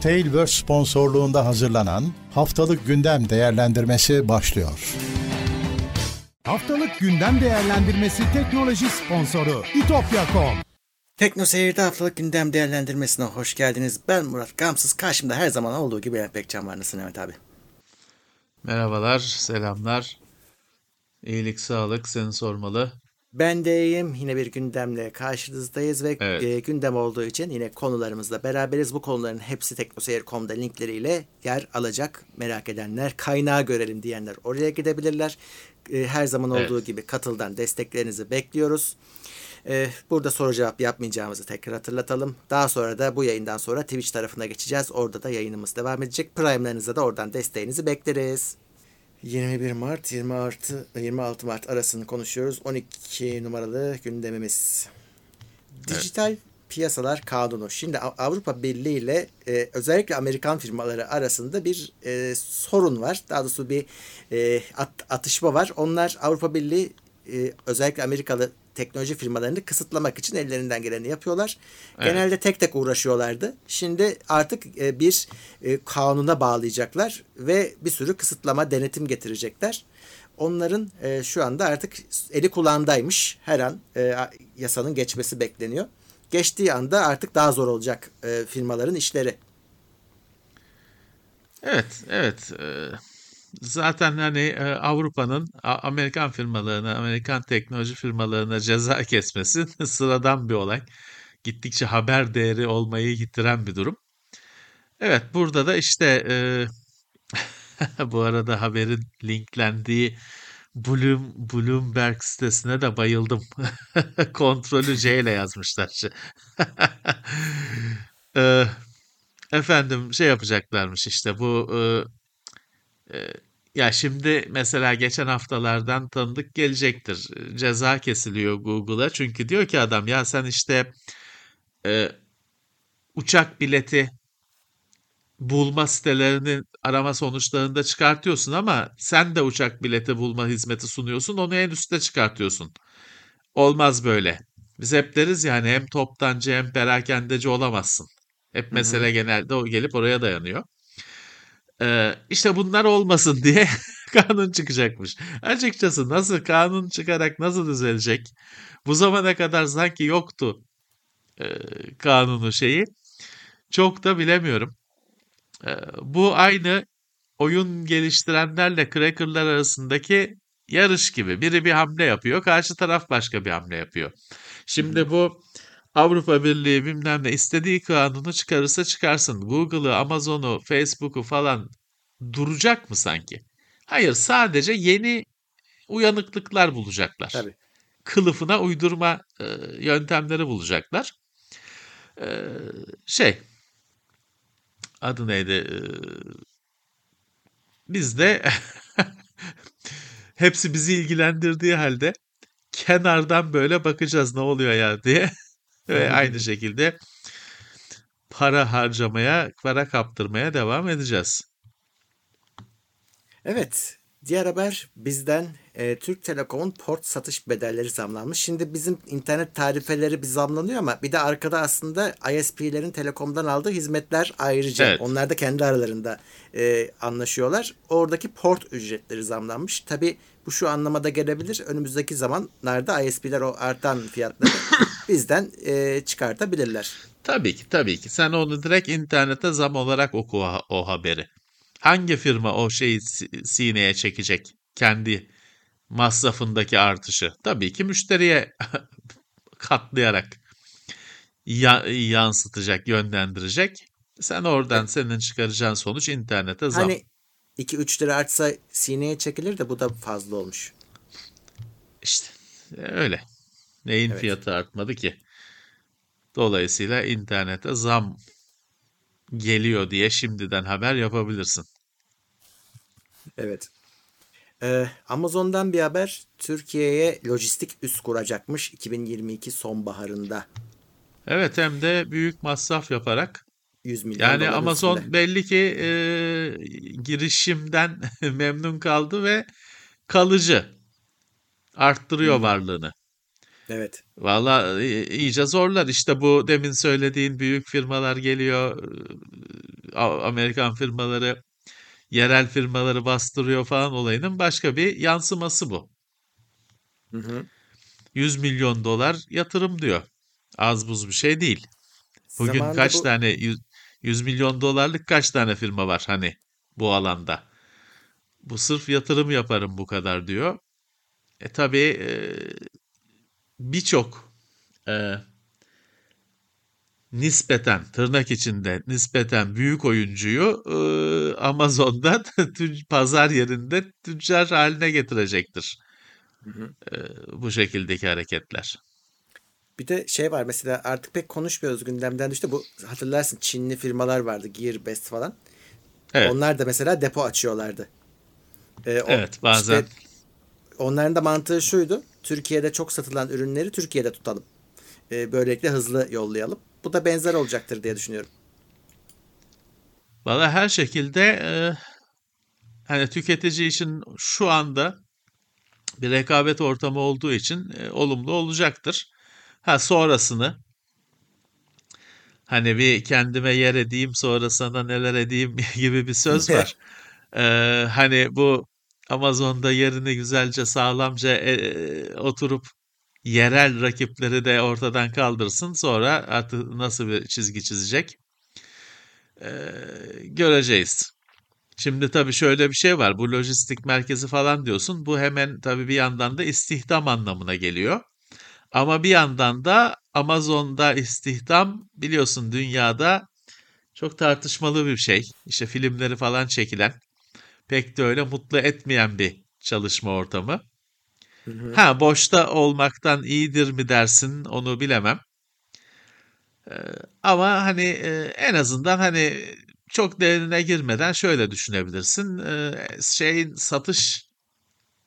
Tailverse sponsorluğunda hazırlanan Haftalık Gündem Değerlendirmesi başlıyor. Haftalık Gündem Değerlendirmesi teknoloji sponsoru itopya.com Tekno Seyir'de haftalık gündem değerlendirmesine hoş geldiniz. Ben Murat Gamsız. Karşımda her zaman olduğu gibi Levent Pekcan var. Nasılsın Levent abi? Merhabalar, selamlar. İyilik, sağlık seni sormalı. Ben de iyiyim. Yine bir gündemle karşınızdayız ve Evet. e, gündem olduğu için yine konularımızla beraberiz. Bu konuların hepsi teknoseyir.com'da linkleriyle yer alacak. Merak edenler, kaynağı görelim diyenler oraya gidebilirler. E, her zaman olduğu Evet. gibi katıldan desteklerinizi bekliyoruz. E, burada soru cevap yapmayacağımızı tekrar hatırlatalım. Daha sonra da bu yayından sonra Twitch tarafına geçeceğiz. Orada da yayınımız devam edecek. Prime'larınıza da oradan desteğinizi bekleriz. 21 Mart 26 26 Mart arasını konuşuyoruz. 12 numaralı gündemimiz. Dijital piyasalar kanunu. Şimdi Av- Avrupa Birliği ile e, özellikle Amerikan firmaları arasında bir e, sorun var. Daha doğrusu bir e, at- atışma var. Onlar Avrupa Birliği e, özellikle Amerikalı teknoloji firmalarını kısıtlamak için ellerinden geleni yapıyorlar. Genelde tek tek uğraşıyorlardı. Şimdi artık e, bir e, kanuna bağlayacaklar ve bir sürü kısıtlama, denetim getirecekler. Onların e, şu anda artık eli kulağındaymış. Her an yasanın geçmesi bekleniyor. Geçtiği anda artık daha zor olacak firmaların işleri. Evet, evet. Ee, Zaten hani e, Avrupa'nın Amerikan firmalarına, Amerikan teknoloji firmalarına ceza kesmesi sıradan bir olay. Gittikçe haber değeri olmayı yitiren bir durum. Evet, burada da işte e, bu arada haberin linklendiği Bloom, Bloomberg sitesine de bayıldım. Kontrolü C ile yazmışlar. Ee, efendim şey yapacaklarmış işte bu e, e, ya şimdi mesela geçen haftalardan tanıdık gelecektir. Ceza kesiliyor Google'a çünkü diyor ki adam ya sen işte e, uçak bileti bulma sitelerini arama sonuçlarında çıkartıyorsun ama sen de uçak bileti bulma hizmeti sunuyorsun onu en üstte çıkartıyorsun. Olmaz böyle. Biz hep deriz yani hem toptancı hem perakendeci olamazsın. Hep mesele genelde o gelip oraya dayanıyor. Ee, işte bunlar olmasın diye kanun çıkacakmış. Açıkçası nasıl kanun çıkarak nasıl düzelecek? Bu zamana kadar sanki yoktu e, kanunu şeyi. Çok da bilemiyorum. Ee, bu aynı oyun geliştirenlerle crackerlar arasındaki yarış gibi. Biri bir hamle yapıyor, karşı taraf başka bir hamle yapıyor. Şimdi bu Avrupa Birliği bilmem ne istediği kanunu çıkarırsa çıkarsın. Google'ı, Amazon'u, Facebook'u falan duracak mı sanki? Hayır, sadece yeni uyanıklıklar bulacaklar. Tabii. Kılıfına uydurma e, yöntemleri bulacaklar. E, şey, adı neydi? E, biz de hepsi bizi ilgilendirdiği halde kenardan böyle bakacağız ne oluyor ya diye ve aynı şekilde para harcamaya, para kaptırmaya devam edeceğiz. Evet. Diğer haber bizden e, Türk Telekom'un port satış bedelleri zamlanmış. Şimdi bizim internet tarifeleri bir zamlanıyor ama bir de arkada aslında ISP'lerin Telekom'dan aldığı hizmetler ayrıca. Evet. Onlar da kendi aralarında e, anlaşıyorlar. Oradaki port ücretleri zamlanmış. Tabi bu şu anlamada gelebilir. Önümüzdeki zamanlarda ISP'ler o artan fiyatları bizden e, çıkartabilirler. Tabii ki, tabii ki. Sen onu direkt internete zam olarak oku o, haberi. Hangi firma o şeyi si- sineye çekecek? Kendi masrafındaki artışı. Tabii ki müşteriye katlayarak ya- yansıtacak, yönlendirecek. Sen oradan senin çıkaracağın sonuç internete zam. Hani 2-3 lira artsa sineye çekilir de bu da fazla olmuş. İşte öyle. Neyin Evet. fiyatı artmadı ki? Dolayısıyla internete zam geliyor diye şimdiden haber yapabilirsin. Evet. Ee, Amazon'dan bir haber. Türkiye'ye lojistik üs kuracakmış 2022 sonbaharında. Evet hem de büyük masraf yaparak. 100 milyon Yani Amazon üstünde. belli ki e, girişimden memnun kaldı ve kalıcı arttırıyor varlığını. Evet. Valla i- iyice zorlar. İşte bu demin söylediğin büyük firmalar geliyor. Amerikan firmaları yerel firmaları bastırıyor falan olayının başka bir yansıması bu. Hı hı. 100 milyon dolar yatırım diyor. Az buz bir şey değil. Bugün Zamanında kaç bu- tane 100, 100 milyon dolarlık kaç tane firma var hani bu alanda? Bu sırf yatırım yaparım bu kadar diyor. E tabii e, birçok e, nispeten tırnak içinde nispeten büyük oyuncuyu e, Amazon'da tü- pazar yerinde tüccar haline getirecektir. Hı hı. E, bu şekildeki hareketler. Bir de şey var mesela artık pek konuşmuyoruz gündemden düştü. Bu hatırlarsın Çinli firmalar vardı Gearbest falan. Evet. Onlar da mesela depo açıyorlardı. Ee, o- Evet, bazen. işte onların da mantığı şuydu. Türkiye'de çok satılan ürünleri Türkiye'de tutalım. Ee, böylelikle hızlı yollayalım. Bu da benzer olacaktır diye düşünüyorum. Valla her şekilde e, hani tüketici için şu anda bir rekabet ortamı olduğu için e, olumlu olacaktır. Ha sonrasını hani bir kendime yer edeyim sonra sana neler edeyim gibi bir söz var. E, hani bu Amazon'da yerini güzelce sağlamca e, oturup yerel rakipleri de ortadan kaldırsın. Sonra artık nasıl bir çizgi çizecek e, göreceğiz. Şimdi tabii şöyle bir şey var. Bu lojistik merkezi falan diyorsun. Bu hemen tabii bir yandan da istihdam anlamına geliyor. Ama bir yandan da Amazon'da istihdam biliyorsun dünyada çok tartışmalı bir şey. İşte filmleri falan çekilen pek de öyle mutlu etmeyen bir çalışma ortamı. Hı hı. Ha boşta olmaktan iyidir mi dersin onu bilemem. Ee, ama hani e, en azından hani çok derine girmeden şöyle düşünebilirsin. Ee, şeyin satış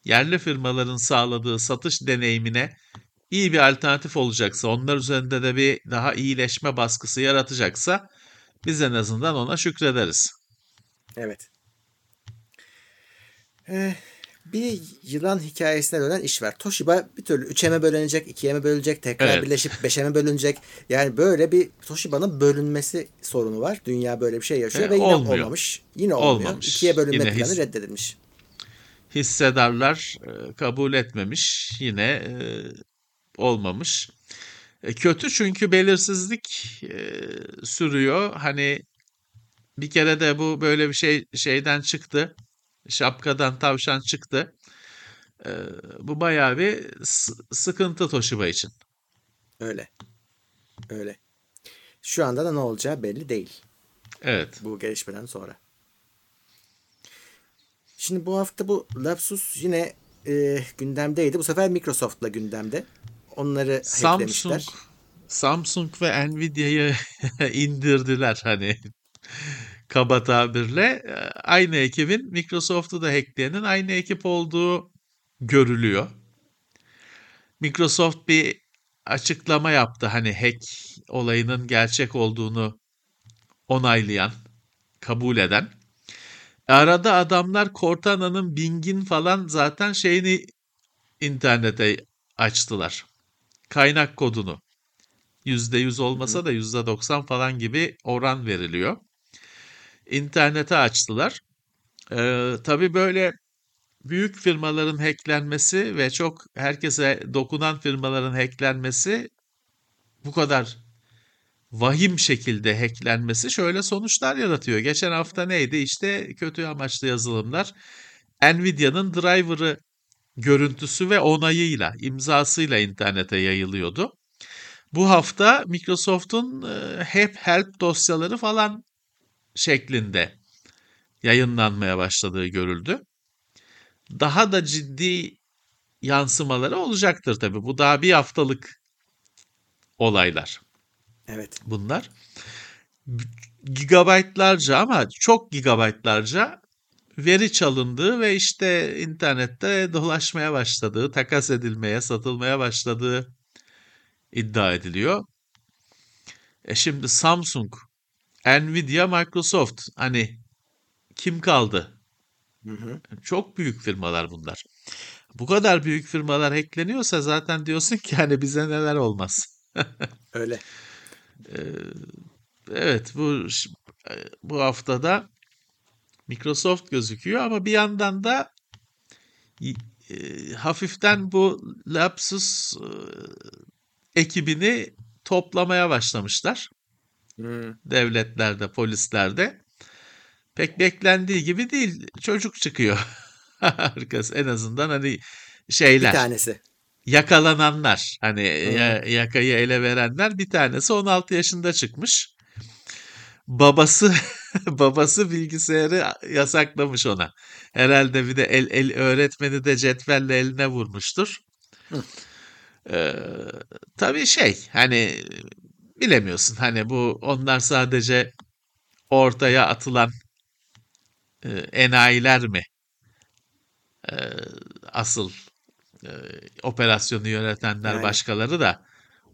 yerli firmaların sağladığı satış deneyimine iyi bir alternatif olacaksa, onlar üzerinde de bir daha iyileşme baskısı yaratacaksa biz en azından ona şükrederiz. Evet. Ee, bir yılan hikayesine dönen iş var. Toshiba bir türlü 3'e mi bölünecek, 2'ye mi bölünecek, tekrar Evet. birleşip 5'e mi bölünecek? Yani böyle bir Toshiba'nın bölünmesi sorunu var. Dünya böyle bir şey yaşıyor E, ve yine olmuyor. olmamış. Yine olmuyor. Olmamış. 2'ye bölünme Yine planı his- reddedilmiş. Hissedarlar e, kabul etmemiş, yine e, olmamış. E, kötü çünkü belirsizlik e, sürüyor. Hani bir kere de bu böyle bir şey şeyden çıktı. Şapkadan tavşan çıktı. E, bu bayağı bir sıkıntı Toshiba için. Öyle. Öyle. Şu anda da ne olacağı belli değil. Evet. bu gelişmeden sonra. Şimdi bu hafta bu lapsus yine e, gündemdeydi. Bu sefer Microsoft'la gündemde. Onları Samsung hacklemişler. Samsung ve Nvidia'yı indirdiler hani kaba tabirle. E, Aynı ekibin Microsoft'u da hackleyenin aynı ekip olduğu görülüyor. Microsoft bir açıklama yaptı hani hack olayının gerçek olduğunu onaylayan, kabul eden. Arada adamlar Cortana'nın Bing'in falan zaten şeyini internete açtılar. Kaynak kodunu. %100 olmasa da %90 falan gibi oran veriliyor. İnternete açtılar. Ee, tabii böyle büyük firmaların hacklenmesi ve çok herkese dokunan firmaların hacklenmesi bu kadar vahim şekilde hacklenmesi şöyle sonuçlar yaratıyor. Geçen hafta neydi? İşte kötü amaçlı yazılımlar Nvidia'nın driver'ı görüntüsü ve onayıyla, imzasıyla internete yayılıyordu. Bu hafta Microsoft'un e, hep help dosyaları falan şeklinde yayınlanmaya başladığı görüldü. Daha da ciddi yansımaları olacaktır tabii. Bu daha bir haftalık olaylar Evet. bunlar. Gigabaytlarca ama çok gigabaytlarca veri çalındığı ve işte internette dolaşmaya başladığı, takas edilmeye, satılmaya başladığı iddia ediliyor. E şimdi Samsung, Nvidia, Microsoft hani kim kaldı? Hı hı. Çok büyük firmalar bunlar. Bu kadar büyük firmalar hackleniyorsa zaten diyorsun ki hani bize neler olmaz. Öyle. Evet bu e, bu haftada Microsoft gözüküyor ama bir yandan da e, hafiften bu Lapsus e, ekibini toplamaya başlamışlar. Hmm. Devletlerde, polislerde. Pek beklendiği gibi değil. Çocuk çıkıyor. Arkası en azından hani şeyler. Bir tanesi. Yakalananlar. Hani Hmm. ya- yakayı ele verenler bir tanesi 16 yaşında çıkmış. Babası babası bilgisayarı yasaklamış ona. Herhalde bir de el, el öğretmeni de cetvelle eline vurmuştur. Hı. Ee, tabii şey hani bilemiyorsun hani bu onlar sadece ortaya atılan e, enayiler mi? Ee, asıl e, operasyonu yönetenler Yani. başkaları da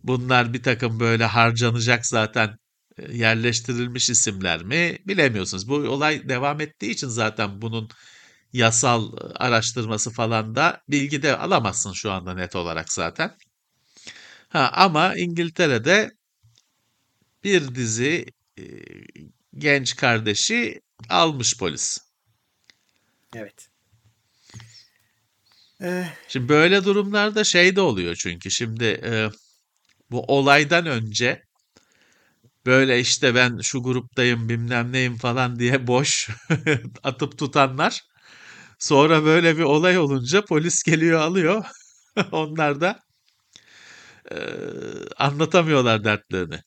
bunlar bir takım böyle harcanacak zaten e, yerleştirilmiş isimler mi bilemiyorsunuz. Bu olay devam ettiği için zaten bunun yasal e, araştırması falan da bilgi de alamazsın şu anda net olarak zaten. Ha, ama İngiltere'de bir dizi e, genç kardeşi almış polis. Evet. Ee, Şimdi böyle durumlarda şey de oluyor çünkü şimdi e, bu olaydan önce böyle işte ben şu gruptayım bilmem neyim falan diye boş atıp tutanlar sonra böyle bir olay olunca polis geliyor alıyor. Onlar da e, anlatamıyorlar dertlerini.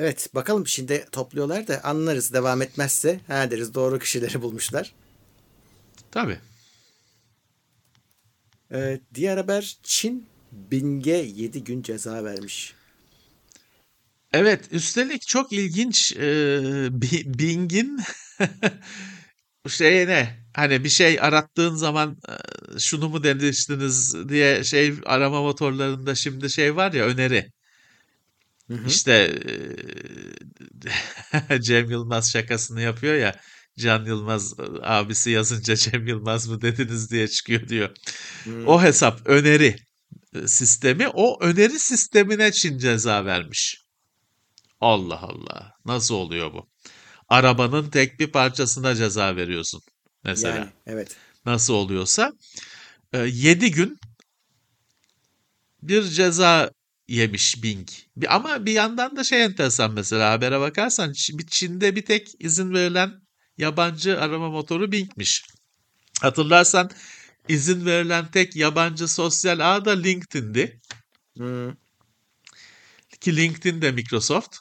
Evet bakalım şimdi topluyorlar da anlarız devam etmezse ha deriz doğru kişileri bulmuşlar. Tabii. Ee, diğer haber Çin Bing'e 7 gün ceza vermiş. Evet, üstelik çok ilginç e, Bi- Bing'in şeyine hani bir şey arattığın zaman e, şunu mu demiştiniz diye şey arama motorlarında şimdi şey var ya öneri. Hı hı. İşte Cem Yılmaz şakasını yapıyor ya Can Yılmaz abisi yazınca Cem Yılmaz mı dediniz diye çıkıyor diyor. Hmm. O hesap öneri sistemi o öneri sistemine Çin ceza vermiş. Allah Allah. Nasıl oluyor bu? Arabanın tek bir parçasına ceza veriyorsun mesela. Yani evet. Nasıl oluyorsa 7 gün bir ceza yemiş Bing. Ama bir yandan da şey enteresan mesela habere bakarsan Çin'de bir tek izin verilen yabancı arama motoru Bing'miş. Hatırlarsan izin verilen tek yabancı sosyal ağ da LinkedIn'di. Hmm. Ki LinkedIn de Microsoft.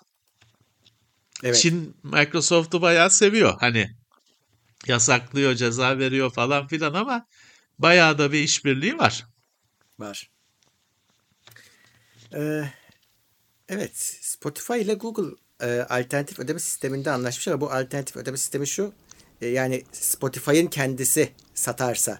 Evet. Çin Microsoft'u bayağı seviyor. Hani yasaklıyor, ceza veriyor falan filan ama bayağı da bir işbirliği var. Var. Ee, evet. Spotify ile Google e, alternatif ödeme sisteminde anlaşmış ama bu alternatif ödeme sistemi şu. e, yani Spotify'ın kendisi satarsa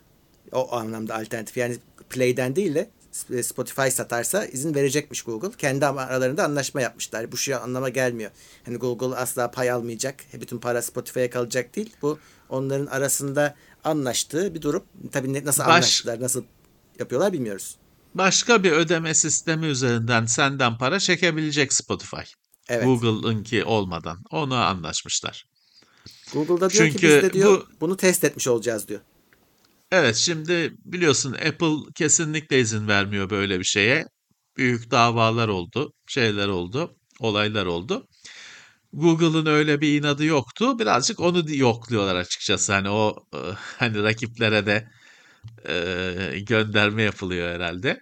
o anlamda alternatif. Yani Play'den değil de e, Spotify satarsa izin verecekmiş Google. Kendi aralarında anlaşma yapmışlar. Bu şu anlama gelmiyor. Hani Google asla pay almayacak. Bütün para Spotify'a kalacak değil. Bu onların arasında anlaştığı bir durum. Tabii nasıl Baş- anlaştılar, nasıl yapıyorlar bilmiyoruz. Başka bir ödeme sistemi üzerinden senden para çekebilecek Spotify. Evet. Google'ınki olmadan. Onu anlaşmışlar. Google'da diyor ki Çünkü biz de diyor bu- bunu test etmiş olacağız diyor. Evet şimdi biliyorsun Apple kesinlikle izin vermiyor böyle bir şeye. Büyük davalar oldu, şeyler oldu, olaylar oldu. Google'ın öyle bir inadı yoktu. Birazcık onu yokluyorlar açıkçası. Hani o e, hani rakiplere de e, gönderme yapılıyor herhalde.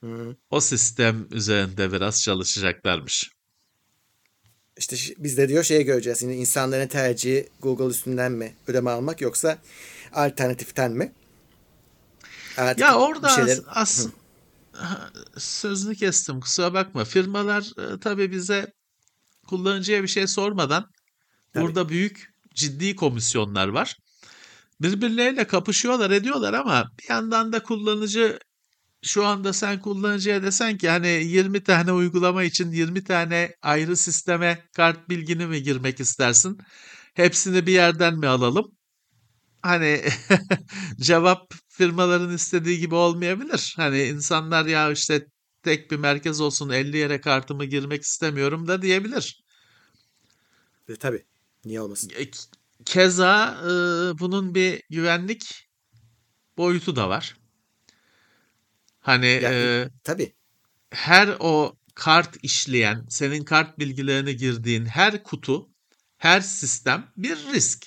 Hı. O sistem üzerinde biraz çalışacaklarmış. İşte biz de diyor şeye göreceğiz. Yine insanların tercihi Google üstünden mi ödeme almak yoksa alternatiften mi? Artık Ya orada şeyler... as, as- sözünü kestim kusura bakma. Firmalar e, tabii bize kullanıcıya bir şey sormadan Tabii. burada büyük ciddi komisyonlar var. Birbirleriyle kapışıyorlar ediyorlar ama bir yandan da kullanıcı şu anda sen kullanıcıya desen ki hani 20 tane uygulama için 20 tane ayrı sisteme kart bilgini mi girmek istersin? Hepsini bir yerden mi alalım? Hani cevap firmaların istediği gibi olmayabilir. Hani insanlar ya işte tek bir merkez olsun 50 yere kartımı girmek istemiyorum da diyebilir. E, tabii. Niye olmasın? Keza e, bunun bir güvenlik boyutu da var. Hani Ya, e, tabii. her o kart işleyen, senin kart bilgilerini girdiğin her kutu, her sistem bir risk.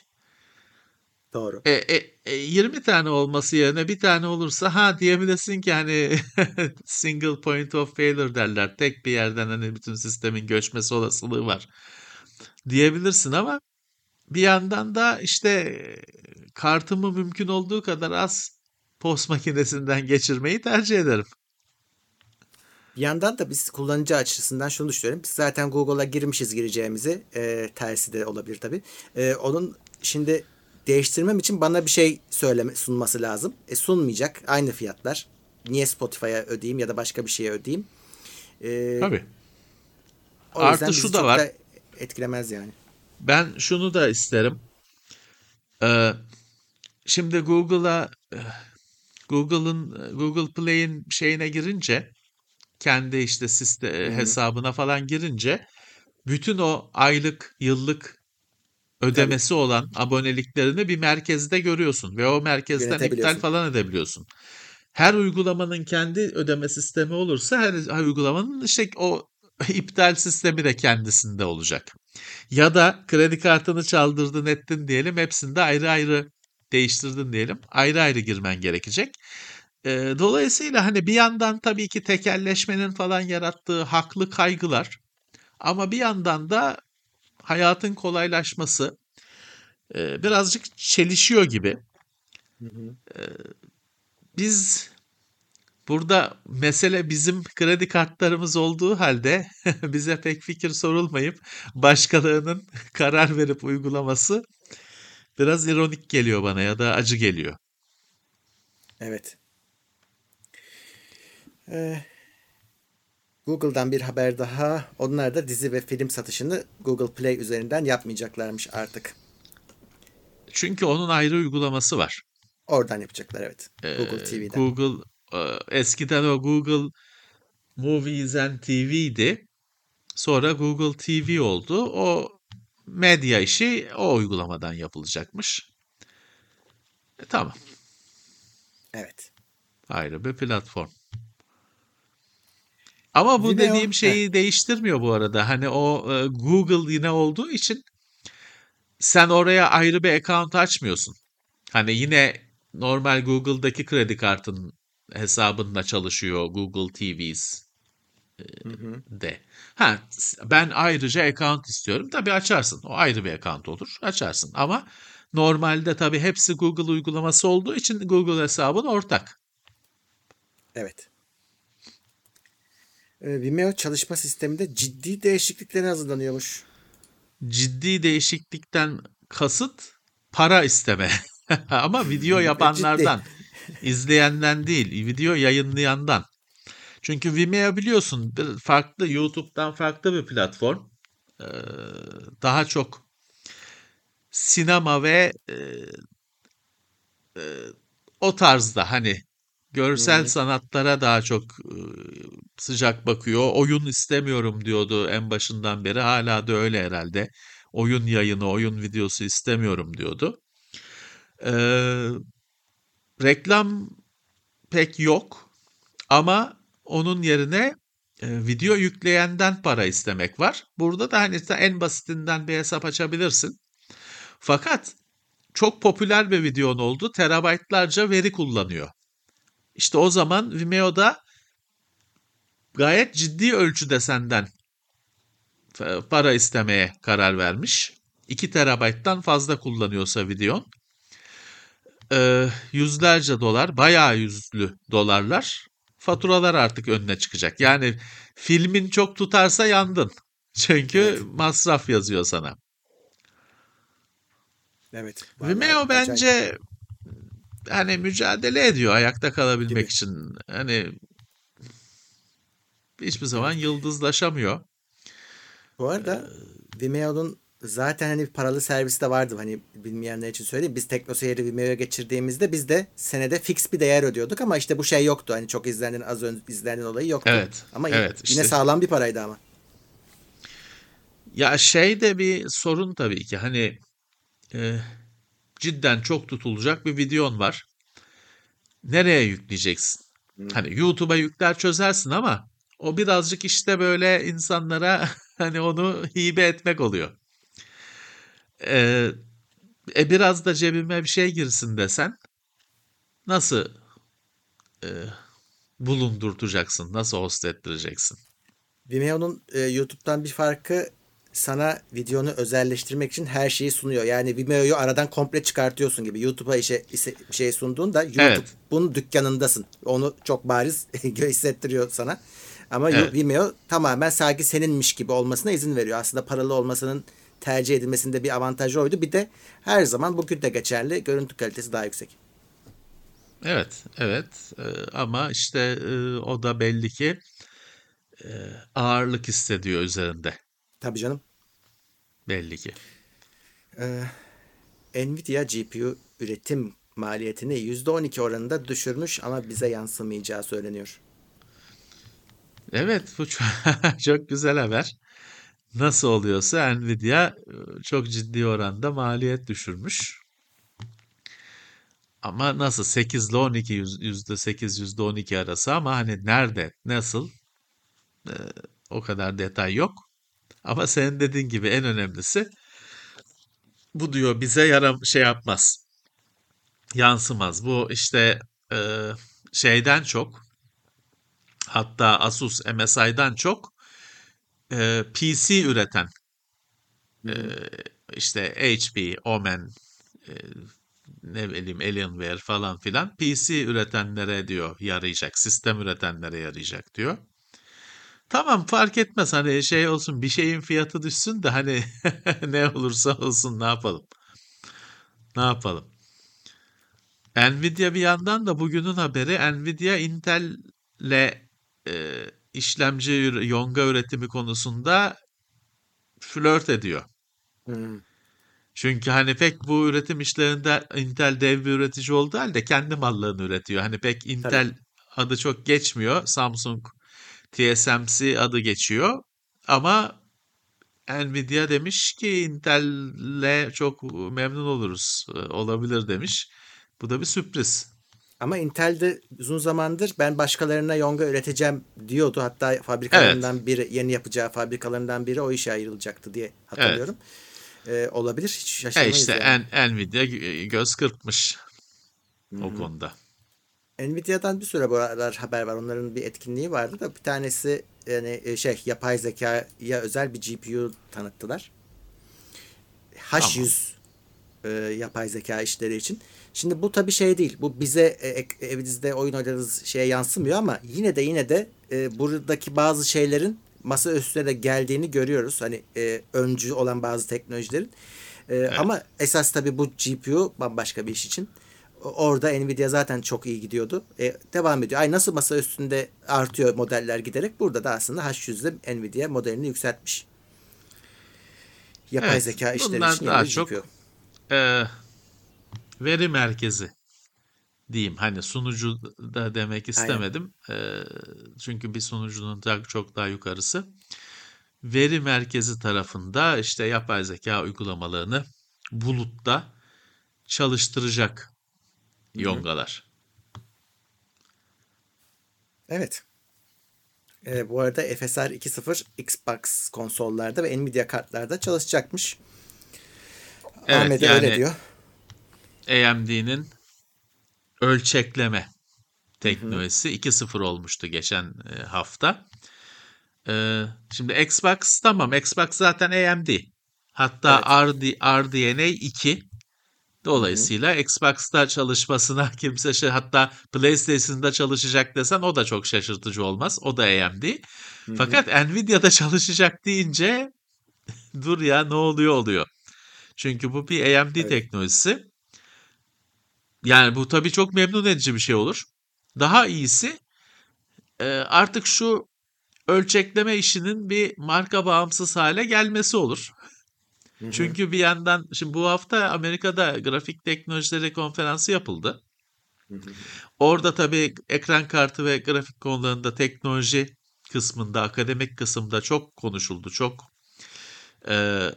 Doğru. E, e, e, 20 tane olması yerine bir tane olursa ha diyebilirsin ki hani single point of failure derler. Tek bir yerden hani bütün sistemin göçmesi olasılığı var diyebilirsin ama bir yandan da işte e, kartımı mümkün olduğu kadar az post makinesinden geçirmeyi tercih ederim. Bir yandan da biz kullanıcı açısından şunu düşünüyorum. Biz zaten Google'a girmişiz gireceğimizi. E, tersi de olabilir tabii. E, onun şimdi değiştirmem için bana bir şey söyleme sunması lazım. E, sunmayacak. Aynı fiyatlar. Niye Spotify'a ödeyeyim ya da başka bir şeye ödeyeyim? E, Tabii. o Artı şu da var. da etkilemez yani. Ben şunu da isterim. Ee, şimdi Google'a e, Google'ın Google Play'in şeyine girince kendi işte siste hı. hesabına falan girince bütün o aylık, yıllık ödemesi olan aboneliklerini bir merkezde görüyorsun ve o merkezden iptal falan edebiliyorsun. Her uygulamanın kendi ödeme sistemi olursa her, her uygulamanın işte o iptal sistemi de kendisinde olacak. Ya da kredi kartını çaldırdın ettin diyelim hepsinde ayrı ayrı değiştirdin diyelim. Ayrı ayrı girmen gerekecek. Ee, dolayısıyla hani bir yandan tabii ki tekelleşmenin falan yarattığı haklı kaygılar ama bir yandan da hayatın kolaylaşması e, birazcık çelişiyor gibi. Hı hı. Biz burada mesele bizim kredi kartlarımız olduğu halde bize pek fikir sorulmayıp başkalarının karar verip uygulaması biraz ironik geliyor bana ya da acı geliyor. Evet. Ee, Google'dan bir haber daha. Onlar da dizi ve film satışını Google Play üzerinden yapmayacaklarmış artık. Çünkü onun ayrı uygulaması var. Oradan yapacaklar evet. Ee, Google TV'den. Google eskiden o Google Movies and TV'di. Sonra Google TV oldu. O medya işi o uygulamadan yapılacakmış. E, tamam. Evet. Ayrı bir platform. Ama bu Vimeo- dediğim şeyi değiştirmiyor bu arada. Hani o e, Google yine olduğu için sen oraya ayrı bir account açmıyorsun. Hani yine normal Google'daki kredi kartın hesabında çalışıyor Google TV's Hı hı. de. Ha ben ayrıca account istiyorum. Tabii açarsın. O ayrı bir account olur. Açarsın. Ama normalde tabii hepsi Google uygulaması olduğu için Google hesabın ortak. Evet. Vimeo çalışma sisteminde ciddi değişikliklere hazırlanıyormuş. ciddi değişiklikten kasıt para isteme. Ama video yapanlardan, izleyenden değil, video yayınlayandan. Çünkü Vimeo biliyorsun farklı YouTube'dan farklı bir platform. Ee, daha çok sinema ve e, e, o tarzda hani görsel Hı. sanatlara daha çok e, sıcak bakıyor. Oyun istemiyorum diyordu en başından beri. Hala da öyle herhalde. Oyun yayını, oyun videosu istemiyorum diyordu. Ee, reklam pek yok ama onun yerine e, video yükleyenden para istemek var. Burada da hani en basitinden bir hesap açabilirsin. Fakat çok popüler bir videon oldu. Terabaytlarca veri kullanıyor. İşte o zaman Vimeo'da gayet ciddi ölçüde senden e, para istemeye karar vermiş. 2 terabayttan fazla kullanıyorsa videon. Ee, yüzlerce dolar, bayağı yüzlü dolarlar faturalar artık önüne çıkacak. Yani filmin çok tutarsa yandın. Çünkü Evet. masraf yazıyor sana. Evet. Vimeo acayip. bence hani mücadele ediyor ayakta kalabilmek Gibi. için. Hani hiçbir zaman yıldızlaşamıyor. Bu arada Vimeo'nun zaten hani bir paralı servisi de vardı hani bilmeyenler için söyleyeyim. Biz TeknoSeyir'i Vimeo'ya geçirdiğimizde biz de senede fix bir değer ödüyorduk ama işte bu şey yoktu. Hani çok izlenen az önce izlenen olayı yoktu. Evet, Ama evet, yine işte- sağlam bir paraydı ama. Ya şey de bir sorun tabii ki hani e, cidden çok tutulacak bir videon var. Nereye yükleyeceksin? Hani YouTube'a yükler çözersin ama o birazcık işte böyle insanlara hani onu hibe etmek oluyor. E, e biraz da cebime bir şey girsin desen nasıl e, bulundurtacaksın? Nasıl host ettireceksin? Vimeo'nun e, YouTube'dan bir farkı sana videonu özelleştirmek için her şeyi sunuyor. Yani Vimeo'yu aradan komple çıkartıyorsun gibi. YouTube'a işe, bir şey sunduğunda YouTube Evet. bunun dükkanındasın. Onu çok bariz hissettiriyor sana. Ama Evet. Vimeo tamamen sanki seninmiş gibi olmasına izin veriyor. Aslında paralı olmasının tercih edilmesinde bir avantajı oydu. Bir de her zaman bugün de geçerli. Görüntü kalitesi daha yüksek. Evet, evet. Ee, ama işte e, o da belli ki e, ağırlık hissediyor üzerinde. Tabii canım. Belli ki. Nvidia GPU üretim maliyetini %12 oranında düşürmüş ama bize yansımayacağı söyleniyor. Evet, bu çok, çok güzel haber. Nasıl oluyorsa Nvidia e, çok ciddi oranda maliyet düşürmüş. Ama nasıl 8 ile 12 yüz- yüzde 8 yüzde 12 arası ama hani nerede nasıl e, o kadar detay yok. Ama senin dediğin gibi en önemlisi bu diyor bize yaram şey yapmaz. Yansımaz. Bu işte e, şeyden çok hatta Asus MSI'dan çok e, PC üreten e, işte HP, Omen, e, ne bileyim Alienware falan filan PC üretenlere diyor yarayacak, sistem üretenlere yarayacak diyor. Tamam fark etmez hani şey olsun bir şeyin fiyatı düşsün de hani ne olursa olsun ne yapalım? Ne yapalım? Nvidia bir yandan da bugünün haberi Nvidia Intel'le e, işlemci yonga üretimi konusunda flört ediyor. Hmm. Çünkü hani pek bu üretim işlerinde Intel dev bir üretici olduğu halde kendi mallarını üretiyor. Hani pek Intel adı çok geçmiyor. Samsung TSMC adı geçiyor. Ama Nvidia demiş ki Intel'le çok memnun oluruz. e, Olabilir demiş. Bu da bir sürpriz. Ama Intel'de uzun zamandır ben başkalarına yonga üreteceğim diyordu. Hatta fabrikalarından biri, yeni yapacağı fabrikalarından biri o işe ayrılacaktı diye hatırlıyorum. Ee, olabilir. Hiç E şaşırmayız. işte yani. En- Nvidia gö- göz kırpmış o konuda. Nvidia'dan bir süre bu aralar haber var. Onların bir etkinliği vardı da bir tanesi yani e, şey yapay zekaya özel bir GPU tanıttılar. H100 e, yapay zeka işleri için. Şimdi bu tabii şey değil. Bu bize e, evinizde oyun oynadığınız şeye yansımıyor ama yine de yine de e, buradaki bazı şeylerin masa üstüne de geldiğini görüyoruz. Hani e, öncü olan bazı teknolojilerin. E, Ama esas tabii bu GPU bambaşka bir iş için. Orada Nvidia zaten çok iyi gidiyordu. E, devam ediyor. Ay nasıl masa üstünde artıyor modeller giderek. Burada da aslında H100'de Nvidia modelini yükseltmiş. Yapay Evet, zeka işleri için daha çok- GPU. Ee, veri merkezi diyeyim. Hani sunucu da demek istemedim. Ee, çünkü bir sunucunun da çok daha yukarısı. Veri merkezi tarafında işte yapay zeka uygulamalarını bulutta çalıştıracak yongalar. Evet. E, bu arada FSR 2.0 Xbox konsollarda ve Nvidia kartlarda çalışacakmış. Evet, Ahmet yani öyle diyor. AMD'nin ölçekleme teknolojisi 2.0 olmuştu geçen e, hafta. E, şimdi Xbox tamam Xbox zaten AMD. Hatta RD, RDNA 2. Dolayısıyla Xbox'ta çalışmasına kimse şey hatta PlayStation'da çalışacak desen o da çok şaşırtıcı olmaz. O da AMD. Fakat Nvidia'da çalışacak deyince dur ya ne oluyor oluyor. Çünkü bu bir AMD Evet. teknolojisi. Yani bu tabii çok memnun edici bir şey olur. Daha iyisi e, artık şu ölçekleme işinin bir marka bağımsız hale gelmesi olur. Çünkü bir yandan şimdi bu hafta Amerika'da grafik teknolojileri konferansı yapıldı. Orada tabii ekran kartı ve grafik konularında teknoloji kısmında, akademik kısımda çok konuşuldu. Çok e,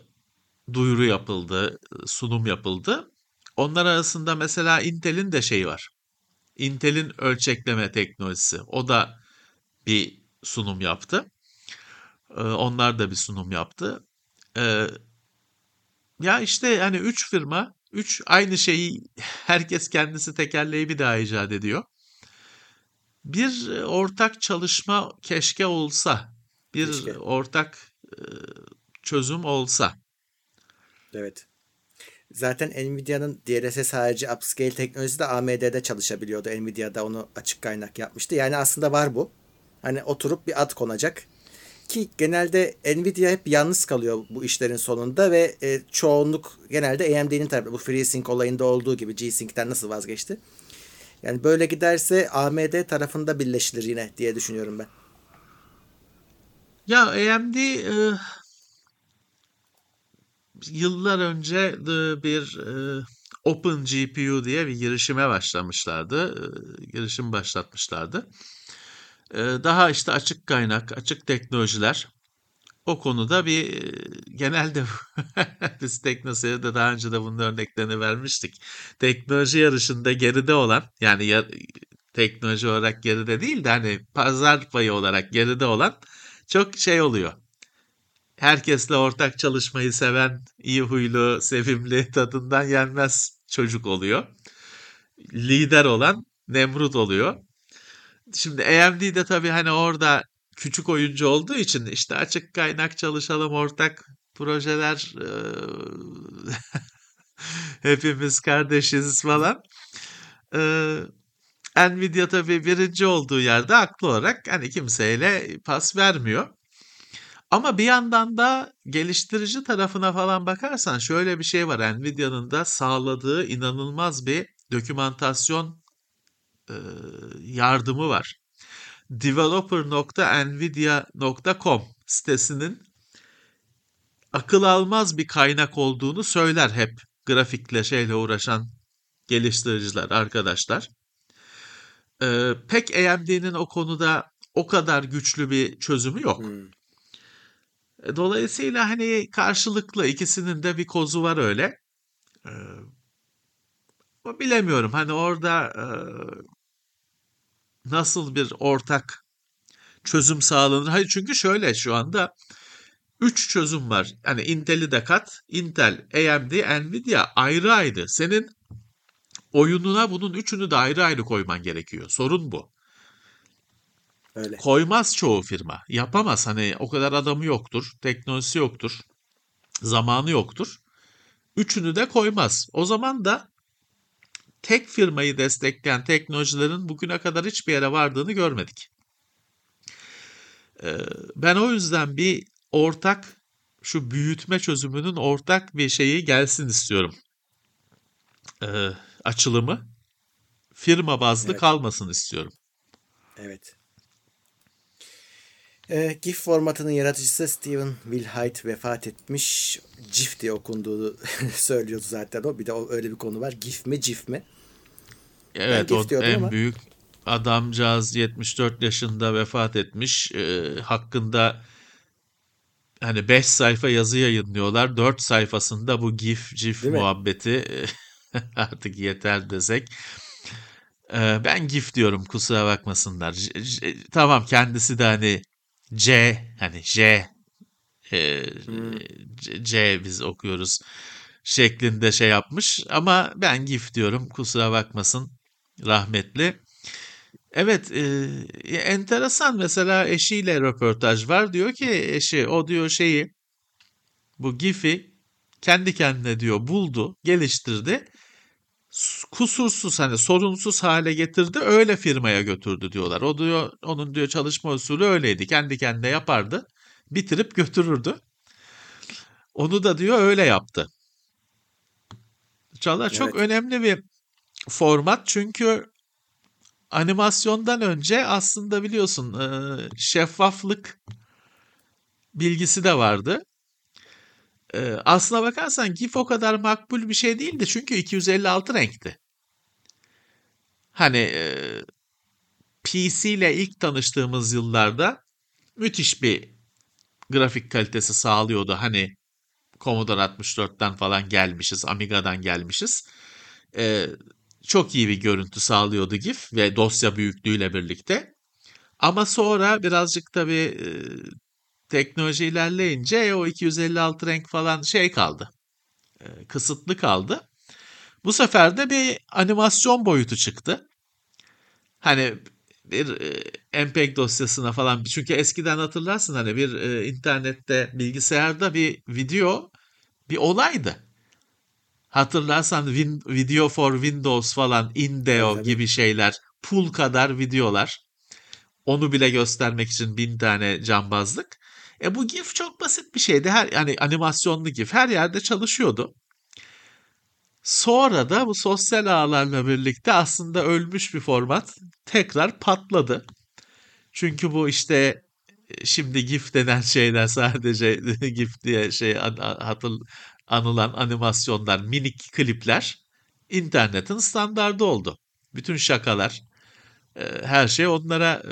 duyuru yapıldı, sunum yapıldı. Onlar arasında mesela Intel'in de şeyi var. Intel'in ölçekleme teknolojisi. O da bir sunum yaptı. E, onlar da bir sunum yaptı. E, ya işte yani üç firma, üç aynı şeyi herkes kendisi tekerleği bir daha icat ediyor. Bir ortak çalışma keşke olsa, bir Keşke. ortak e, çözüm olsa. Evet. Zaten Nvidia'nın DLSS harici upscale teknolojisi de AMD'de çalışabiliyordu. Nvidia'da onu açık kaynak yapmıştı. Yani aslında var bu. Hani oturup bir ad konacak. Ki genelde Nvidia hep yalnız kalıyor bu işlerin sonunda ve e, çoğunluk genelde AMD'nin tarafı. Bu FreeSync olayında olduğu gibi G-Sync'ten nasıl vazgeçti? Yani böyle giderse AMD tarafında birleşilir yine diye düşünüyorum ben. Ya AMD e, yıllar önce bir e, Open GPU diye bir girişime başlamışlardı. E, girişim başlatmışlardı. E, daha işte açık kaynak, açık teknolojiler o konuda bir genelde biz teknoseyirde daha önce de bunun örneklerini vermiştik. Teknoloji yarışında geride olan yani ya, teknoloji olarak geride değil de hani pazar payı olarak geride olan çok şey oluyor. Herkesle ortak çalışmayı seven, iyi huylu, sevimli, tadından yenmez çocuk oluyor. Lider olan Nemrut oluyor. Şimdi AMD de tabii hani orada küçük oyuncu olduğu için işte açık kaynak çalışalım, ortak projeler eee, hepimiz kardeşiz falan. Eee, Nvidia tabii birinci olduğu yerde haklı olarak hani kimseyle pas vermiyor. Ama bir yandan da geliştirici tarafına falan bakarsan şöyle bir şey var. Nvidia'nın da sağladığı inanılmaz bir dokümantasyon e, yardımı var. developer.nvidia.com sitesinin akıl almaz bir kaynak olduğunu söyler hep grafikle şeyle uğraşan geliştiriciler, arkadaşlar. Ee, pek AMD'nin o konuda o kadar güçlü bir çözümü yok. Hmm. E, Dolayısıyla hani karşılıklı ikisinin de bir kozu var öyle. Ee, bilemiyorum hani orada e, nasıl bir ortak çözüm sağlanır? Hayır çünkü şöyle şu anda 3 çözüm var. Hani Intel'i de kat. Intel, AMD, Nvidia ayrı ayrı. Senin oyununa bunun üçünü de ayrı ayrı koyman gerekiyor. Sorun bu. Öyle. Koymaz çoğu firma. Yapamaz. Hani o kadar adamı yoktur. Teknolojisi yoktur. Zamanı yoktur. Üçünü de koymaz. O zaman da tek firmayı destekleyen teknolojilerin bugüne kadar hiçbir yere vardığını görmedik. Ee, Ben o yüzden bir ortak şu büyütme çözümünün ortak bir şeyi gelsin istiyorum. Ee, açılımı firma bazlı Evet. kalmasın istiyorum. Evet. Ee, GIF formatının yaratıcısı Steven Wilhite vefat etmiş. GIF diye okunduğu söylüyordu zaten o. Bir de o, öyle bir konu var. GIF mi GIF mi? Evet o en ama. büyük adamcağız 74 yaşında vefat etmiş. Ee, hakkında hani 5 sayfa yazı yayınlıyorlar. 4 sayfasında bu GIF, GIF Değil muhabbeti artık yeter desek. Ee, ben GIF diyorum kusura bakmasınlar. J- J- tamam kendisi de hani C hani J e, C, C biz okuyoruz şeklinde şey yapmış. Ama ben GIF diyorum kusura bakmasın rahmetli. Evet e, enteresan mesela eşiyle röportaj var. Diyor ki eşi o diyor şeyi bu GIF'i kendi kendine diyor buldu geliştirdi kusursuz hani sorunsuz hale getirdi öyle firmaya götürdü diyorlar. O diyor onun diyor çalışma usulü öyleydi. Kendi kendine yapardı. Bitirip götürürdü. Onu da diyor öyle yaptı. Çağlar çok Evet. önemli bir format çünkü animasyondan önce aslında biliyorsun şeffaflık bilgisi de vardı. E, aslına bakarsan GIF o kadar makbul bir şey değildi. Çünkü 256 renkti. Hani e, PC ile ilk tanıştığımız yıllarda müthiş bir grafik kalitesi sağlıyordu. Hani Commodore 64'ten falan gelmişiz, Amiga'dan gelmişiz. Ee, çok iyi bir görüntü sağlıyordu GIF ve dosya büyüklüğüyle birlikte. Ama sonra birazcık tabii e, teknoloji ilerleyince o 256 renk falan şey kaldı. E, kısıtlı kaldı. Bu sefer de bir animasyon boyutu çıktı. Hani bir e, MPEG dosyasına falan çünkü eskiden hatırlarsın hani bir e, internette bilgisayarda bir video bir olaydı. Hatırlarsan win, Video for Windows falan Indeo Evet, gibi şeyler pul kadar videolar. Onu bile göstermek için bin tane cambazlık. E bu GIF çok basit bir şeydi. Her yani animasyonlu GIF her yerde çalışıyordu. Sonra da bu sosyal ağlarla birlikte aslında ölmüş bir format tekrar patladı. Çünkü bu işte e, şimdi GIF denen şeyler sadece GIF diye şey hatır, anılan animasyonlar, minik klipler internetin standardı oldu. Bütün şakalar, her şey onlara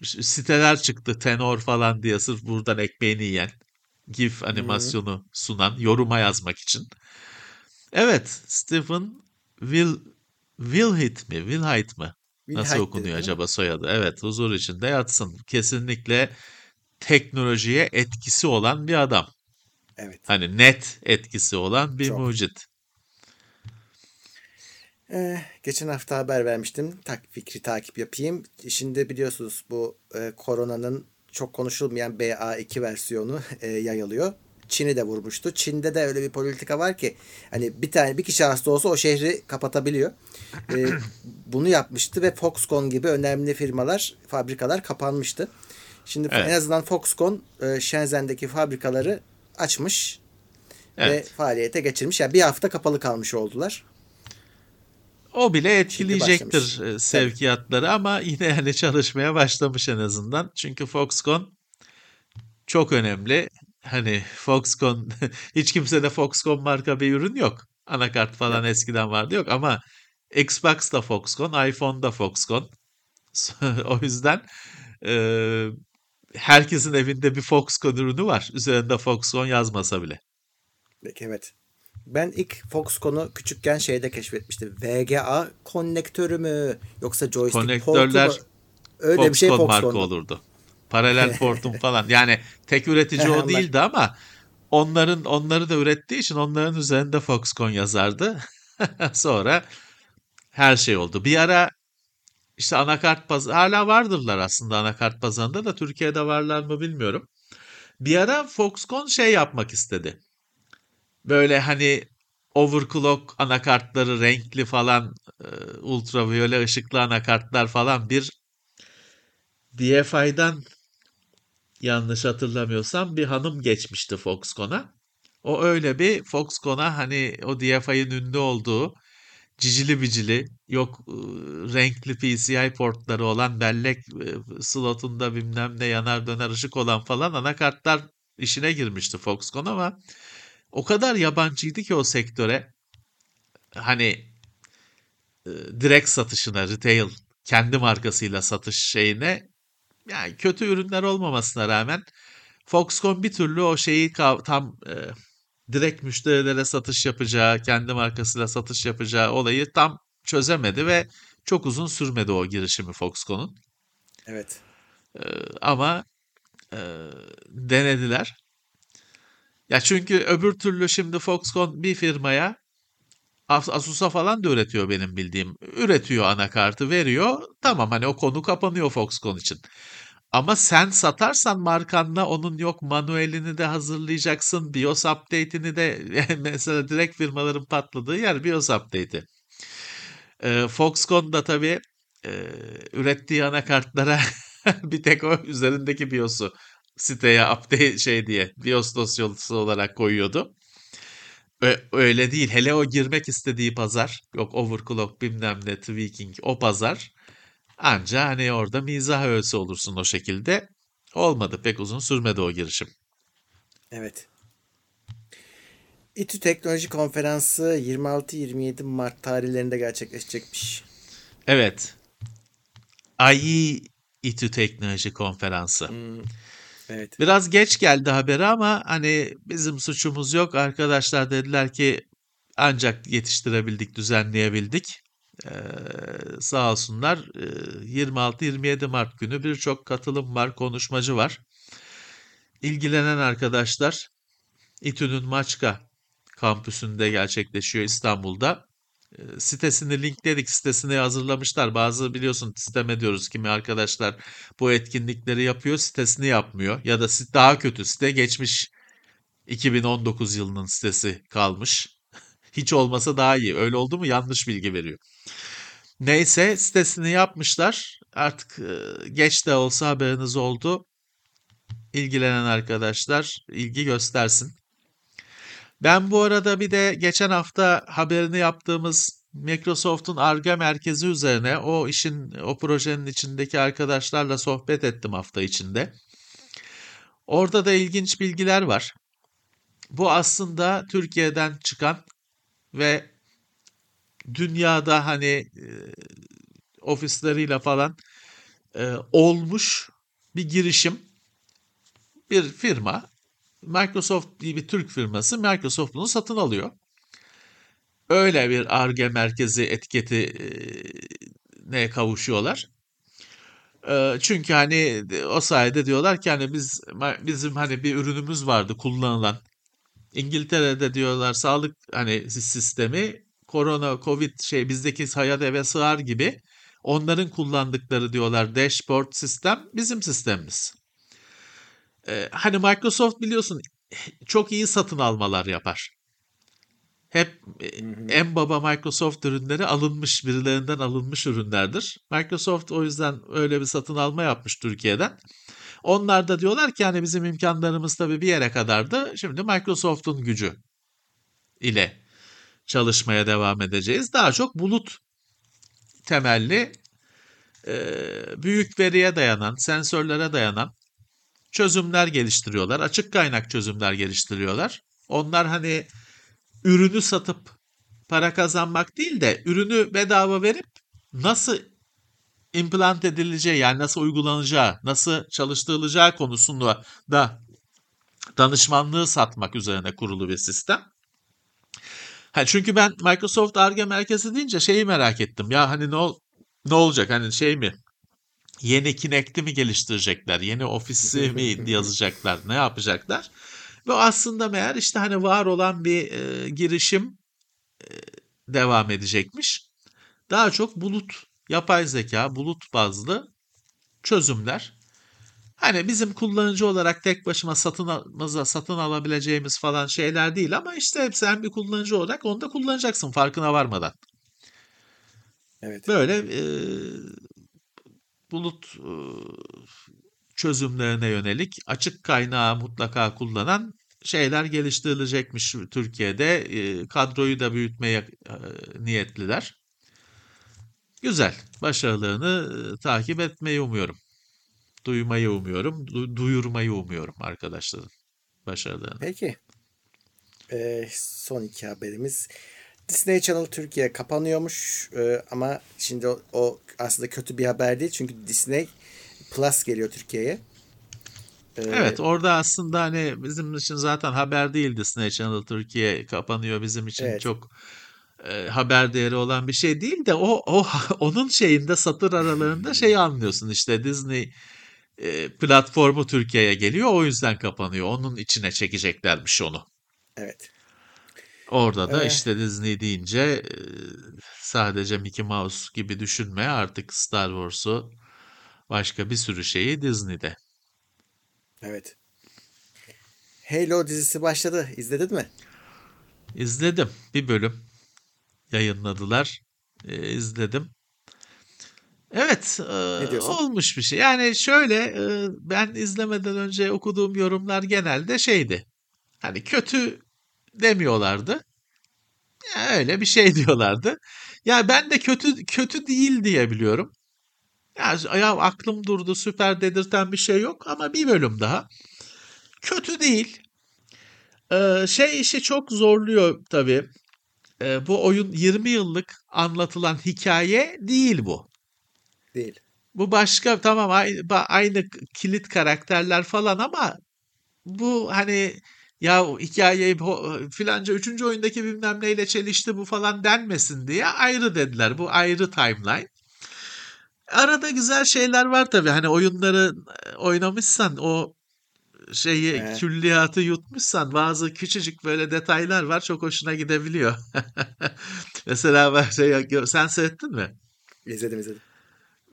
e, siteler çıktı. Tenor falan diye sırf buradan ekmeğini yiyen, GIF animasyonu sunan, yoruma yazmak için. Evet, Stephen Will Wilhite mi? Wilhite mi? Nasıl Wilhite okunuyor dedi, acaba soyadı? Evet, huzur içinde yatsın. Kesinlikle teknolojiye etkisi olan bir adam. Evet. Hani net etkisi olan bir Çok. mucit. Ee, geçen hafta haber vermiştim. Tak, fikri takip yapayım. Şimdi biliyorsunuz bu e, koronanın çok konuşulmayan BA2 versiyonu e, yayılıyor. Çin'i de vurmuştu. Çin'de de öyle bir politika var ki hani bir tane bir kişi hasta olsa o şehri kapatabiliyor. Ee, bunu yapmıştı ve Foxconn gibi önemli firmalar, fabrikalar kapanmıştı. Şimdi Evet. en azından Foxconn e, Shenzhen'deki fabrikaları açmış ve Evet. faaliyete geçirmiş. Yani bir hafta kapalı kalmış oldular. O bile etkileyecektir e, sevkiyatları ama yine yani çalışmaya başlamış en azından. Çünkü Foxconn çok önemli. Hani Foxconn hiç kimsede Foxconn marka bir ürün yok. Anakart falan eskiden vardı yok ama Xbox da Foxconn, iPhone da Foxconn. o yüzden e, herkesin evinde bir Foxconn ürünü var. Üzerinde Foxconn yazmasa bile. Peki evet. Ben ilk Foxconn'u küçükken şeyde keşfetmiştim. VGA konnektörü mü yoksa joystick portu Konnektörler mu? Öyle bir şey Foxconn marka olurdu. Paralel portum falan. Yani tek üretici o değildi ama onların onları da ürettiği için onların üzerinde Foxconn yazardı. Sonra her şey oldu. Bir ara işte anakart pazarı hala vardırlar aslında anakart pazarında da Türkiye'de varlar mı bilmiyorum. Bir ara Foxconn şey yapmak istedi. Böyle hani overclock anakartları renkli falan e, ultraviyole ışıklı anakartlar falan bir DFI'dan yanlış hatırlamıyorsam bir hanım geçmişti Foxconn'a. O öyle bir Foxconn'a hani o DFI'nin ünlü olduğu cicili bicili yok e, renkli PCI portları olan bellek e, slotunda bilmem ne yanar döner ışık olan falan anakartlar işine girmişti Foxconn ama o kadar yabancıydı ki o sektöre hani e, direkt satışına retail kendi markasıyla satış şeyine yani kötü ürünler olmamasına rağmen Foxconn bir türlü o şeyi tam e, direkt müşterilere satış yapacağı, kendi markasıyla satış yapacağı olayı tam çözemedi ve çok uzun sürmedi o girişimi Foxconn'un. Evet. E, ama e, denediler. Ya çünkü öbür türlü şimdi Foxconn bir firmaya As- Asus'a falan da üretiyor benim bildiğim. Üretiyor anakartı veriyor. Tamam hani o konu kapanıyor Foxconn için. Ama sen satarsan markanla onun yok manuelini de hazırlayacaksın. BIOS update'ini de mesela direkt firmaların patladığı yer BIOS update'i. Ee, Foxconn da tabii e, ürettiği anakartlara bir tek o üzerindeki BIOS'u siteye update şey diye BIOS dosyası olarak koyuyordu. Öyle değil. Hele o girmek istediği pazar, yok overclock bilmem ne tweaking o pazar anca hani orada mizah öğesi olursun o şekilde. Olmadı. Pek uzun sürmedi o girişim. Evet. İTÜ Teknoloji Konferansı 26-27 Mart tarihlerinde gerçekleşecekmiş. Evet. AI İTÜ Teknoloji Konferansı. Hmm, evet. Biraz geç geldi haberi ama hani bizim suçumuz yok. Arkadaşlar dediler ki ancak yetiştirebildik, düzenleyebildik. Ee, sağ olsunlar. Ee, 26-27 Mart günü birçok katılım var, konuşmacı var. İlgilenen arkadaşlar İTÜ'nün Maçka kampüsünde gerçekleşiyor İstanbul'da. Sitesini linkledik, sitesini hazırlamışlar. Bazı biliyorsun sistem ediyoruz kimi arkadaşlar bu etkinlikleri yapıyor, sitesini yapmıyor. Ya da daha kötü site geçmiş 2019 yılının sitesi kalmış. Hiç olmasa daha iyi. Öyle oldu mu yanlış bilgi veriyor. Neyse sitesini yapmışlar. Artık geç de olsa haberiniz oldu. İlgilenen arkadaşlar ilgi göstersin. Ben bu arada bir de geçen hafta haberini yaptığımız Microsoft'un Arge merkezi üzerine o işin o projenin içindeki arkadaşlarla sohbet ettim hafta içinde. Orada da ilginç bilgiler var. Bu aslında Türkiye'den çıkan ve dünyada hani e, ofisleriyle falan e, olmuş bir girişim. Bir firma Microsoft diye bir Türk firması Microsoft bunu satın alıyor. Öyle bir ARGE merkezi etiketi ne kavuşuyorlar. Çünkü hani o sayede diyorlar ki hani biz bizim hani bir ürünümüz vardı kullanılan. İngiltere'de diyorlar sağlık hani sistemi korona covid şey bizdeki hayat eve sığar gibi onların kullandıkları diyorlar dashboard sistem bizim sistemimiz. Ee, hani Microsoft biliyorsun çok iyi satın almalar yapar. Hep e, en baba Microsoft ürünleri alınmış birilerinden alınmış ürünlerdir. Microsoft o yüzden öyle bir satın alma yapmış Türkiye'den. Onlar da diyorlar ki hani bizim imkanlarımız tabii bir yere kadardı. Şimdi Microsoft'un gücü ile çalışmaya devam edeceğiz. Daha çok bulut temelli büyük veriye dayanan, sensörlere dayanan çözümler geliştiriyorlar. Açık kaynak çözümler geliştiriyorlar. Onlar hani ürünü satıp para kazanmak değil de ürünü bedava verip nasıl implant edileceği yani nasıl uygulanacağı, nasıl çalıştırılacağı konusunda da danışmanlığı satmak üzerine kurulu bir sistem. Ha, çünkü ben Microsoft Arge merkezi deyince şeyi merak ettim. Ya hani ne ol ne olacak? Hani şey mi? Yeni Kinect'i mi geliştirecekler? Yeni ofisi mi yazacaklar? Ne yapacaklar? Ve aslında meğer işte hani var olan bir e, girişim e, devam edecekmiş. Daha çok bulut, yapay zeka, bulut bazlı çözümler. Hani bizim kullanıcı olarak tek başıma satın almamıza satın alabileceğimiz falan şeyler değil ama işte sen bir kullanıcı olarak onu da kullanacaksın farkına varmadan. Evet. Böyle e, bulut çözümlerine yönelik açık kaynağı mutlaka kullanan şeyler geliştirilecekmiş Türkiye'de. Kadroyu da büyütmeye niyetliler. Güzel. Başarılarını e, takip etmeyi umuyorum. Duymayı umuyorum. Du- duyurmayı umuyorum arkadaşların başarılarını. Peki. Ee, son iki haberimiz. Disney Channel Türkiye kapanıyormuş ee, ama şimdi o, o aslında kötü bir haber değil çünkü Disney Plus geliyor Türkiye'ye. Ee, Evet orada aslında hani bizim için zaten haber değil Disney Channel Türkiye kapanıyor bizim için Evet. çok e, haber değeri olan bir şey değil de o o onun şeyinde satır aralarında şeyi anlıyorsun işte Disney e, platformu Türkiye'ye geliyor o yüzden kapanıyor. Onun içine çekeceklermiş onu. Evet. Orada da Eh. işte Disney deyince e, sadece Mickey Mouse gibi düşünme artık Star Wars'u başka bir sürü şeyi Disney'de. Evet. Halo dizisi başladı. İzledin mi? İzledim. Bir bölüm yayınladılar. Ee, izledim. Evet, e, Ne diyorsun? olmuş bir şey. Yani şöyle e, ben izlemeden önce okuduğum yorumlar genelde şeydi. Hani kötü demiyorlardı. Ya öyle bir şey diyorlardı. Ya ben de kötü kötü değil diye biliyorum. Ya, ya aklım durdu süper dedirten bir şey yok ama bir bölüm daha. Kötü değil. Ee, şey işi çok zorluyor tabii. Ee, bu oyun 20 yıllık anlatılan hikaye değil bu. Değil. Bu başka tamam aynı, aynı kilit karakterler falan ama bu hani ya o hikayeyi bu- filanca üçüncü oyundaki bilmem neyle çelişti bu falan denmesin diye ayrı dediler. Bu ayrı timeline. Arada güzel şeyler var tabii. Hani oyunları e, oynamışsan o şeyi Evet. külliyatı yutmuşsan bazı küçücük böyle detaylar var çok hoşuna gidebiliyor. Mesela şey sen seyrettin mi? İzledim izledim.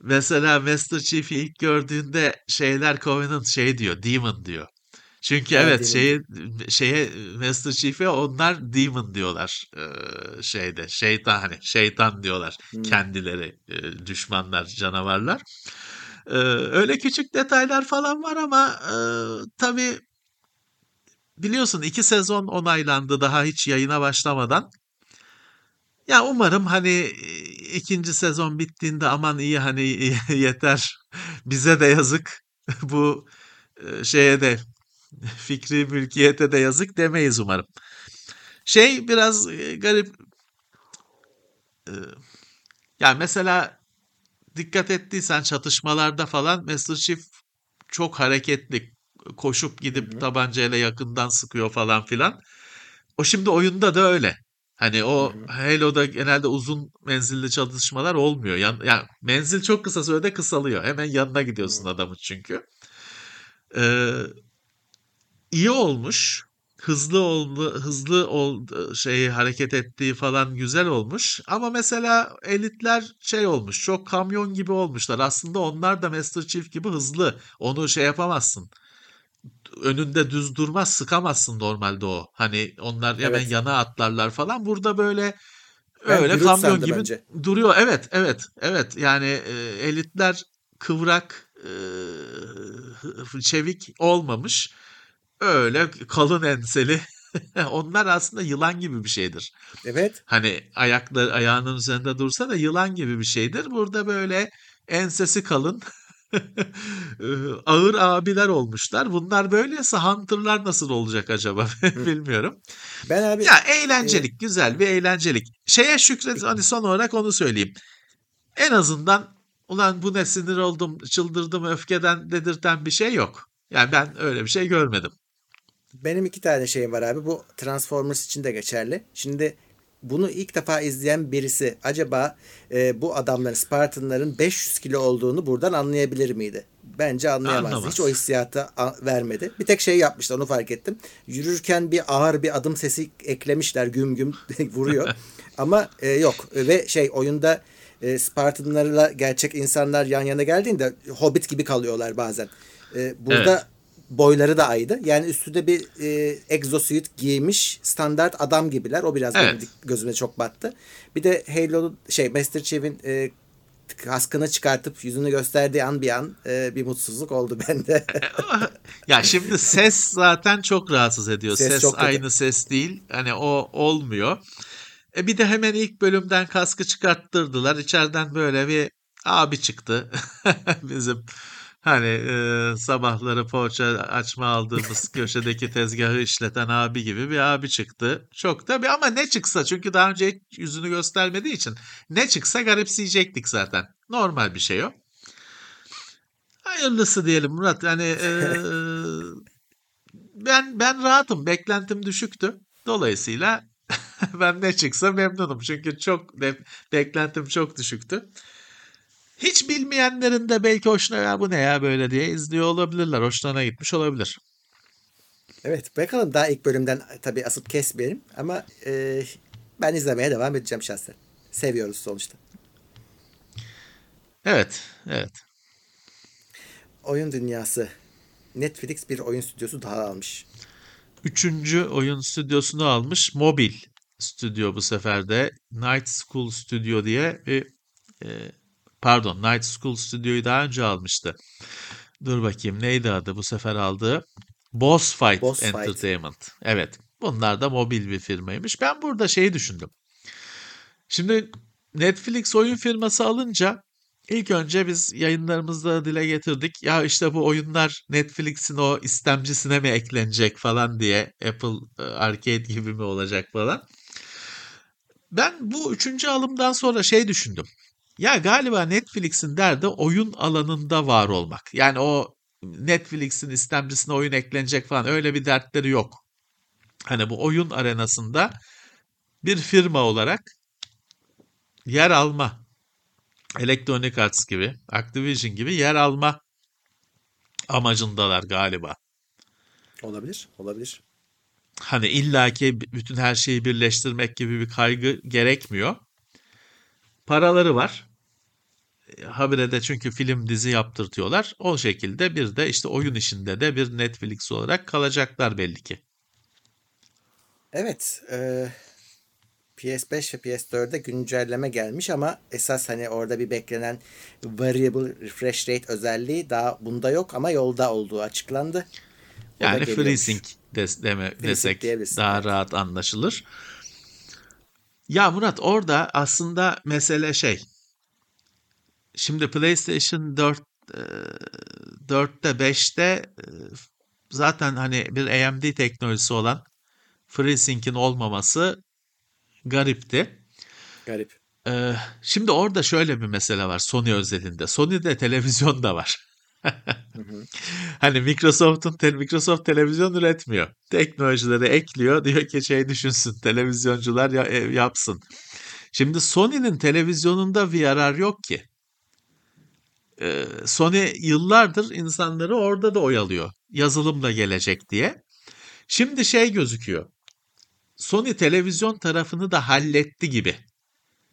Mesela Master Chief'i ilk gördüğünde şeyler Covenant şey diyor, Demon diyor. Çünkü Ha, evet şeye şeye Master Chief'e onlar Demon diyorlar eee, şeyde. Şeytan hani şeytan diyorlar Hmm. kendileri eee, düşmanlar, canavarlar. Eee, öyle küçük detaylar falan var ama eee tabii biliyorsun iki sezon onaylandı daha hiç yayına başlamadan. Ya umarım hani e, ikinci sezon bittiğinde aman iyi hani yeter bize de yazık bu e, şeye de fikri mülkiyete de yazık demeyiz umarım. Şey biraz e, garip e, yani mesela dikkat ettiysen çatışmalarda falan Master Chief çok hareketli koşup gidip hı. tabancayla yakından sıkıyor falan filan. O şimdi oyunda da öyle. Hani o. Halo'da genelde uzun menzilli çatışmalar olmuyor. Yan, yani menzil çok kısa sürede kısalıyor. Hemen yanına gidiyorsun Hı. adamın çünkü. Ee, iyi olmuş. Hızlı oldu, hızlı oldu, şeyi hareket ettiği falan güzel olmuş. Ama mesela elitler şey olmuş. Çok kamyon gibi olmuşlar. Aslında onlar da Master Chief gibi hızlı. Onu şey yapamazsın önünde düz durmaz sıkamazsın normalde o. Hani onlar hemen Evet. yana atlarlar falan. Burada böyle Ben öyle kamyon gibi önce. duruyor. Evet, evet, evet. Yani e, elitler kıvrak, e, çevik olmamış. Öyle kalın enseli. Onlar aslında yılan gibi bir şeydir. Evet. Hani ayakları ayağının üzerinde dursa da yılan gibi bir şeydir. Burada böyle ensesi kalın eee, ağır abiler olmuşlar. Bunlar böyleyse Hunter'lar nasıl olacak acaba bilmiyorum. Ben abi Ya e, eğlencelik, güzel bir eğlencelik. Şeye şükret hani son olarak onu söyleyeyim. En azından ulan bu ne sinir oldum, çıldırdım öfkeden dedirten bir şey yok. Yani ben öyle bir şey görmedim. Benim iki tane şeyim var abi. Bu Transformers için de geçerli. Şimdi bunu ilk defa izleyen birisi acaba e, bu adamların Spartanların 500 kilo olduğunu buradan anlayabilir miydi? Bence anlayamazdı. Anlamaz. Hiç o hissiyatı vermedi. Bir tek şey yapmışlar onu fark ettim. Yürürken bir ağır bir adım sesi eklemişler güm güm vuruyor. Ama e, yok ve şey oyunda e, Spartanlarla gerçek insanlar yan yana geldiğinde hobbit gibi kalıyorlar bazen. E, burada Evet. Boyları da aynı. Yani üstünde bir e, exosuit giymiş standart adam gibiler. O biraz Evet. benim gözüme çok battı. Bir de Halo'nun şey Master Chief'in e, kaskını çıkartıp yüzünü gösterdiği an bir an e, bir mutsuzluk oldu bende. Ya şimdi ses zaten çok rahatsız ediyor. Ses Ses, çok kötü. aynı ses değil. Hani o olmuyor. E bir de hemen ilk bölümden kaskı çıkarttırdılar. İçeriden böyle bir abi çıktı. Bizim hani e, sabahları poğaça açma aldığımız köşedeki tezgahı işleten abi gibi bir abi çıktı. Çok tabii ama ne çıksa çünkü daha önce hiç yüzünü göstermediği için ne çıksa garipseyecektik zaten. Normal bir şey o. Hayırlısı diyelim Murat. Yani eee, ben ben rahatım. Beklentim düşüktü. Dolayısıyla ben ne çıksa memnunum. Çünkü çok be- beklentim çok düşüktü. Hiç bilmeyenlerin de belki hoşuna ya bu ne ya böyle diye izliyor olabilirler. Hoşlarına gitmiş olabilir. evet bakalım daha ilk bölümden tabii asıp kesmeyelim ama e, ben izlemeye devam edeceğim şahsen. Seviyoruz sonuçta. Evet, evet. Oyun dünyası. Netflix bir oyun stüdyosu daha almış. Üçüncü oyun stüdyosunu almış. Mobil stüdyo bu sefer de. Night School Studio diye bir e, pardon Night School Studio'yu daha önce almıştı. Dur bakayım neydi adı bu sefer aldığı? Boss Fight Boss Fight. Entertainment. Evet. Bunlar da mobil bir firmaymış. Ben burada şeyi düşündüm. Şimdi Netflix oyun firması alınca İlk önce biz yayınlarımızda dile getirdik. Ya işte bu oyunlar Netflix'in o istemcisine mi eklenecek falan diye Apple e, Arcade gibi mi olacak falan. Ben bu üçüncü alımdan sonra şey düşündüm. Ya galiba Netflix'in derdi oyun alanında var olmak. Yani o Netflix'in istemcisine oyun eklenecek falan öyle bir dertleri yok. Hani bu oyun arenasında bir firma olarak yer alma. Electronic Arts gibi, Activision gibi yer alma amacındalar galiba. Olabilir, olabilir. Hani illaki bütün her şeyi birleştirmek gibi bir kaygı gerekmiyor. Paraları var. Habire de çünkü film dizi yaptırtıyorlar. O şekilde bir de işte oyun işinde de bir Netflix olarak kalacaklar belli ki. Evet. E, PS5 ve PS4'de güncelleme gelmiş ama esas hani orada bir beklenen variable refresh rate özelliği daha bunda yok ama yolda olduğu açıklandı. O yani FreeSync des, deme, free desek daha evet. rahat anlaşılır. Ya Murat orada aslında mesele şey. Şimdi PlayStation 4 4'te 5'te zaten hani bir AMD teknolojisi olan FreeSync'in olmaması garipti. Garip. Ee, şimdi orada şöyle bir mesele var Sony özelinde. Sony'de televizyon da var. Hani Microsoft'un te- Microsoft televizyon üretmiyor. Teknolojileri ekliyor. Diyor ki şey düşünsün. Televizyoncular ya- e, yapsın. Şimdi Sony'nin televizyonunda VRR yok ki. Ee, Sony yıllardır insanları orada da oyalıyor. Yazılım da gelecek diye. Şimdi şey gözüküyor. Sony televizyon tarafını da halletti gibi.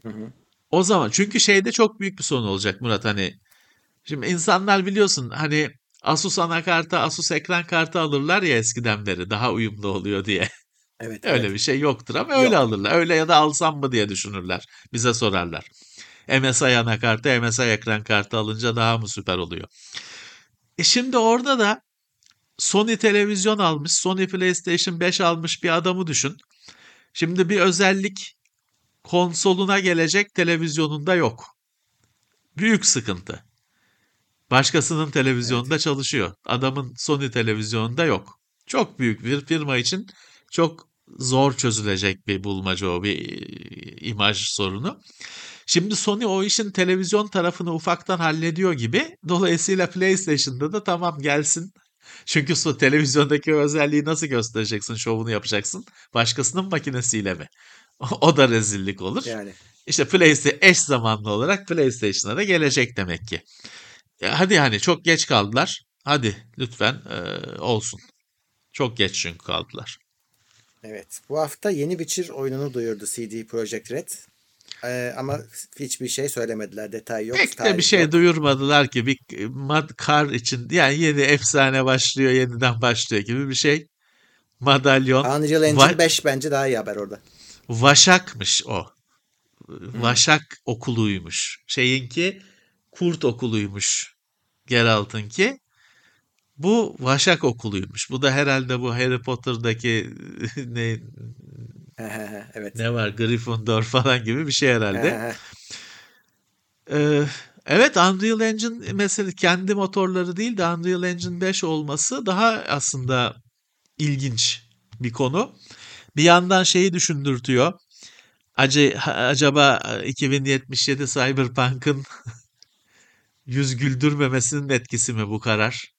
Hı hı. O zaman çünkü şeyde çok büyük bir sorun olacak Murat hani. Şimdi insanlar biliyorsun hani Asus anakartı, Asus ekran kartı alırlar ya eskiden beri daha uyumlu oluyor diye. Evet. öyle evet. bir şey yoktur ama Yok. öyle alırlar. Öyle ya da alsam mı diye düşünürler. Bize sorarlar. MSI anakartı, MSI ekran kartı alınca daha mı süper oluyor? E şimdi orada da Sony televizyon almış, Sony PlayStation 5 almış bir adamı düşün. Şimdi bir özellik konsoluna gelecek televizyonunda yok. Büyük sıkıntı. Başkasının televizyonunda evet. çalışıyor. Adamın Sony televizyonunda yok. Çok büyük bir firma için çok zor çözülecek bir bulmaca o bir imaj sorunu. Şimdi Sony o işin televizyon tarafını ufaktan hallediyor gibi. Dolayısıyla PlayStation'da da tamam gelsin çünkü o televizyondaki özelliği nasıl göstereceksin, şovunu yapacaksın? Başkasının makinesiyle mi? o da rezillik olur. Yani. İşte PlayStation eş zamanlı olarak PlayStation'a da gelecek demek ki. Hadi hani çok geç kaldılar. Hadi lütfen e, olsun. Çok geç çünkü kaldılar. Evet. Bu hafta yeni Witcher oyununu duyurdu CD Projekt Red. Ee, ama hiçbir şey söylemediler. Detay yok. Pek de bir şey yok. duyurmadılar ki. Bir Mad Kar için yani yeni efsane başlıyor, yeniden başlıyor gibi bir şey. Madalyon. Unreal Engine Va- 5 bence daha iyi haber orada. Vaşak'mış o. Hmm. Vaşak okuluymuş. Şeyinki kurt okuluymuş. Geralt'ınki. Bu Vaşak okuluymuş. Bu da herhalde bu Harry Potter'daki ne evet. Ne var Gryffindor falan gibi bir şey herhalde. ee, evet Unreal Engine mesela kendi motorları değil de Unreal Engine 5 olması daha aslında ilginç bir konu. Bir yandan şeyi düşündürtüyor. Acaba 2077 Cyberpunk'ın yüz güldürmemesinin etkisi mi bu karar?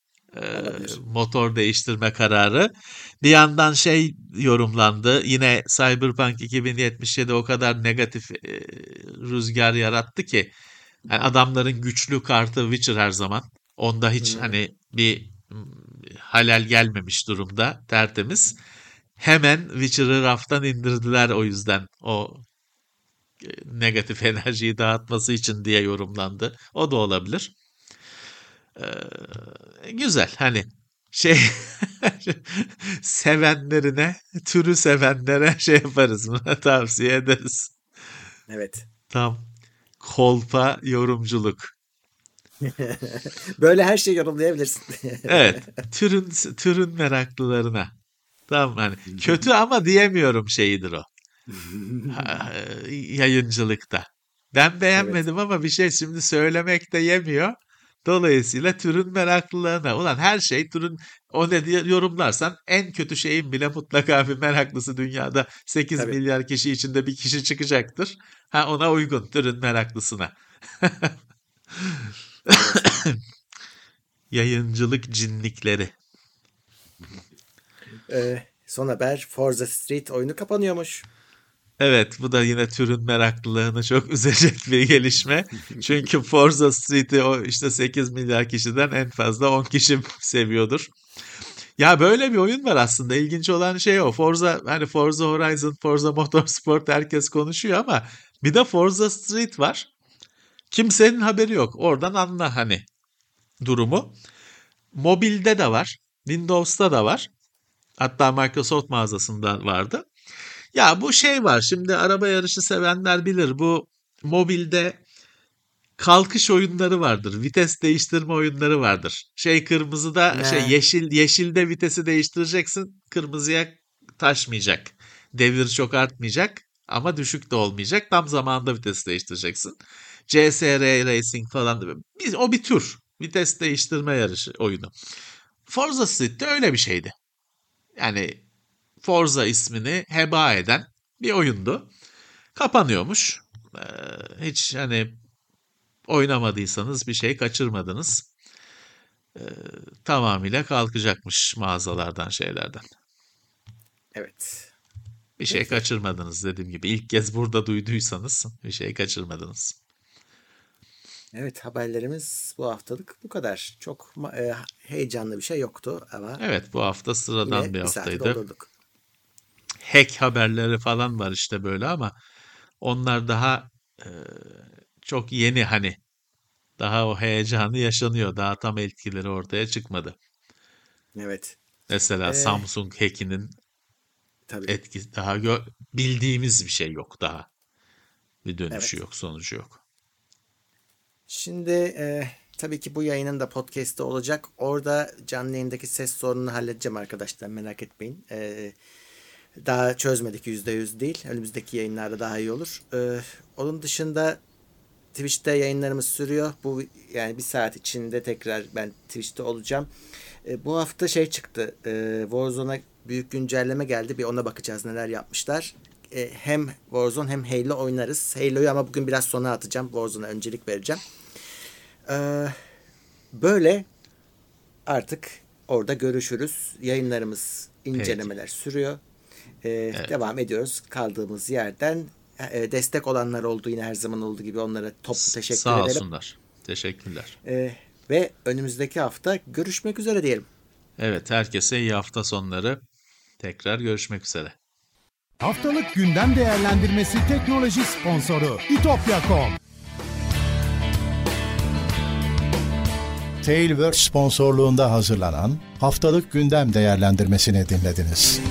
Motor değiştirme kararı. Bir yandan şey yorumlandı. Yine Cyberpunk 2077 o kadar negatif e, rüzgar yarattı ki yani adamların güçlü kartı Witcher her zaman. Onda hiç hmm. hani bir halel gelmemiş durumda tertemiz. Hemen Witcher'ı raftan indirdiler o yüzden. O negatif enerjiyi dağıtması için diye yorumlandı. O da olabilir. Ee, güzel hani şey sevenlerine, türü sevenlere şey yaparız buna tavsiye ederiz. Evet. Tam kolpa yorumculuk. Böyle her şeyi yorumlayabilirsin. evet. Türün türün meraklılarına. Tamam hani kötü ama diyemiyorum şeyidir o. Yayıncılıkta. Ben beğenmedim ama bir şey şimdi söylemek de yemiyor. Dolayısıyla türün meraklılığına. Ulan her şey türün o ne diye yorumlarsan en kötü şeyin bile mutlaka bir meraklısı dünyada 8 Tabii. milyar kişi içinde bir kişi çıkacaktır. Ha ona uygun türün meraklısına. Yayıncılık cinlikleri. Ee, son haber Forza Street oyunu kapanıyormuş. Evet bu da yine türün meraklılığını çok üzecek bir gelişme. Çünkü Forza Street'i o işte 8 milyar kişiden en fazla 10 kişi seviyordur. Ya böyle bir oyun var aslında. İlginç olan şey o. Forza hani Forza Horizon, Forza Motorsport herkes konuşuyor ama bir de Forza Street var. Kimsenin haberi yok. Oradan anla hani durumu. Mobilde de var. Windows'ta da var. Hatta Microsoft mağazasında vardı. Ya bu şey var. Şimdi araba yarışı sevenler bilir. Bu mobilde kalkış oyunları vardır. Vites değiştirme oyunları vardır. Şey kırmızıda Ne? şey yeşil yeşilde vitesi değiştireceksin. Kırmızıya taşmayacak. Devir çok artmayacak ama düşük de olmayacak. Tam zamanında vitesi değiştireceksin. CSR Racing falan. Biz, o bir tür. Vites değiştirme yarışı oyunu. Forza Street'te öyle bir şeydi. Yani Forza ismini heba eden bir oyundu. Kapanıyormuş. Ee, hiç hani oynamadıysanız bir şey kaçırmadınız. Ee, tamamıyla kalkacakmış mağazalardan şeylerden. Evet. Bir şey kaçırmadınız dediğim gibi. İlk kez burada duyduysanız bir şey kaçırmadınız. Evet haberlerimiz bu haftalık bu kadar. Çok e, heyecanlı bir şey yoktu ama Evet bu hafta sıradan bir haftaydı. doldurduk. Hack haberleri falan var işte böyle ama onlar daha e, çok yeni hani daha o heyecanı yaşanıyor. Daha tam etkileri ortaya çıkmadı. Evet. Mesela Ee, Samsung hack'inin Tabii. etkisi daha gö- bildiğimiz bir şey yok daha. Bir dönüşü Evet. yok, sonucu yok. Şimdi e, tabii ki bu yayının da podcast'te olacak. Orada canlı yayındaki ses sorununu halledeceğim arkadaşlar merak etmeyin. E, daha çözmedik yüzde yüz değil. Önümüzdeki yayınlarda daha iyi olur. E, onun dışında Twitch'te yayınlarımız sürüyor. Bu yani bir saat içinde tekrar ben Twitch'te olacağım. E, bu hafta şey çıktı. E, Warzone'a büyük güncelleme geldi. Bir ona bakacağız neler yapmışlar. E, hem Warzone hem Halo oynarız. Halo'yu ama bugün biraz sona atacağım. Warzone'a öncelik vereceğim. E, böyle artık orada görüşürüz. Yayınlarımız, incelemeler sürüyor. E, Devam ediyoruz kaldığımız yerden. E, destek olanlar oldu yine her zaman olduğu gibi onlara toplu teşekkür Sağ edelim. olsunlar. Teşekkürler. E, ve önümüzdeki hafta görüşmek üzere diyelim. Evet, herkese iyi hafta sonları. Tekrar görüşmek üzere. Haftalık gündem değerlendirmesi teknoloji sponsoru itopya.com. Tailwords sponsorluğunda hazırlanan haftalık gündem değerlendirmesini dinlediniz.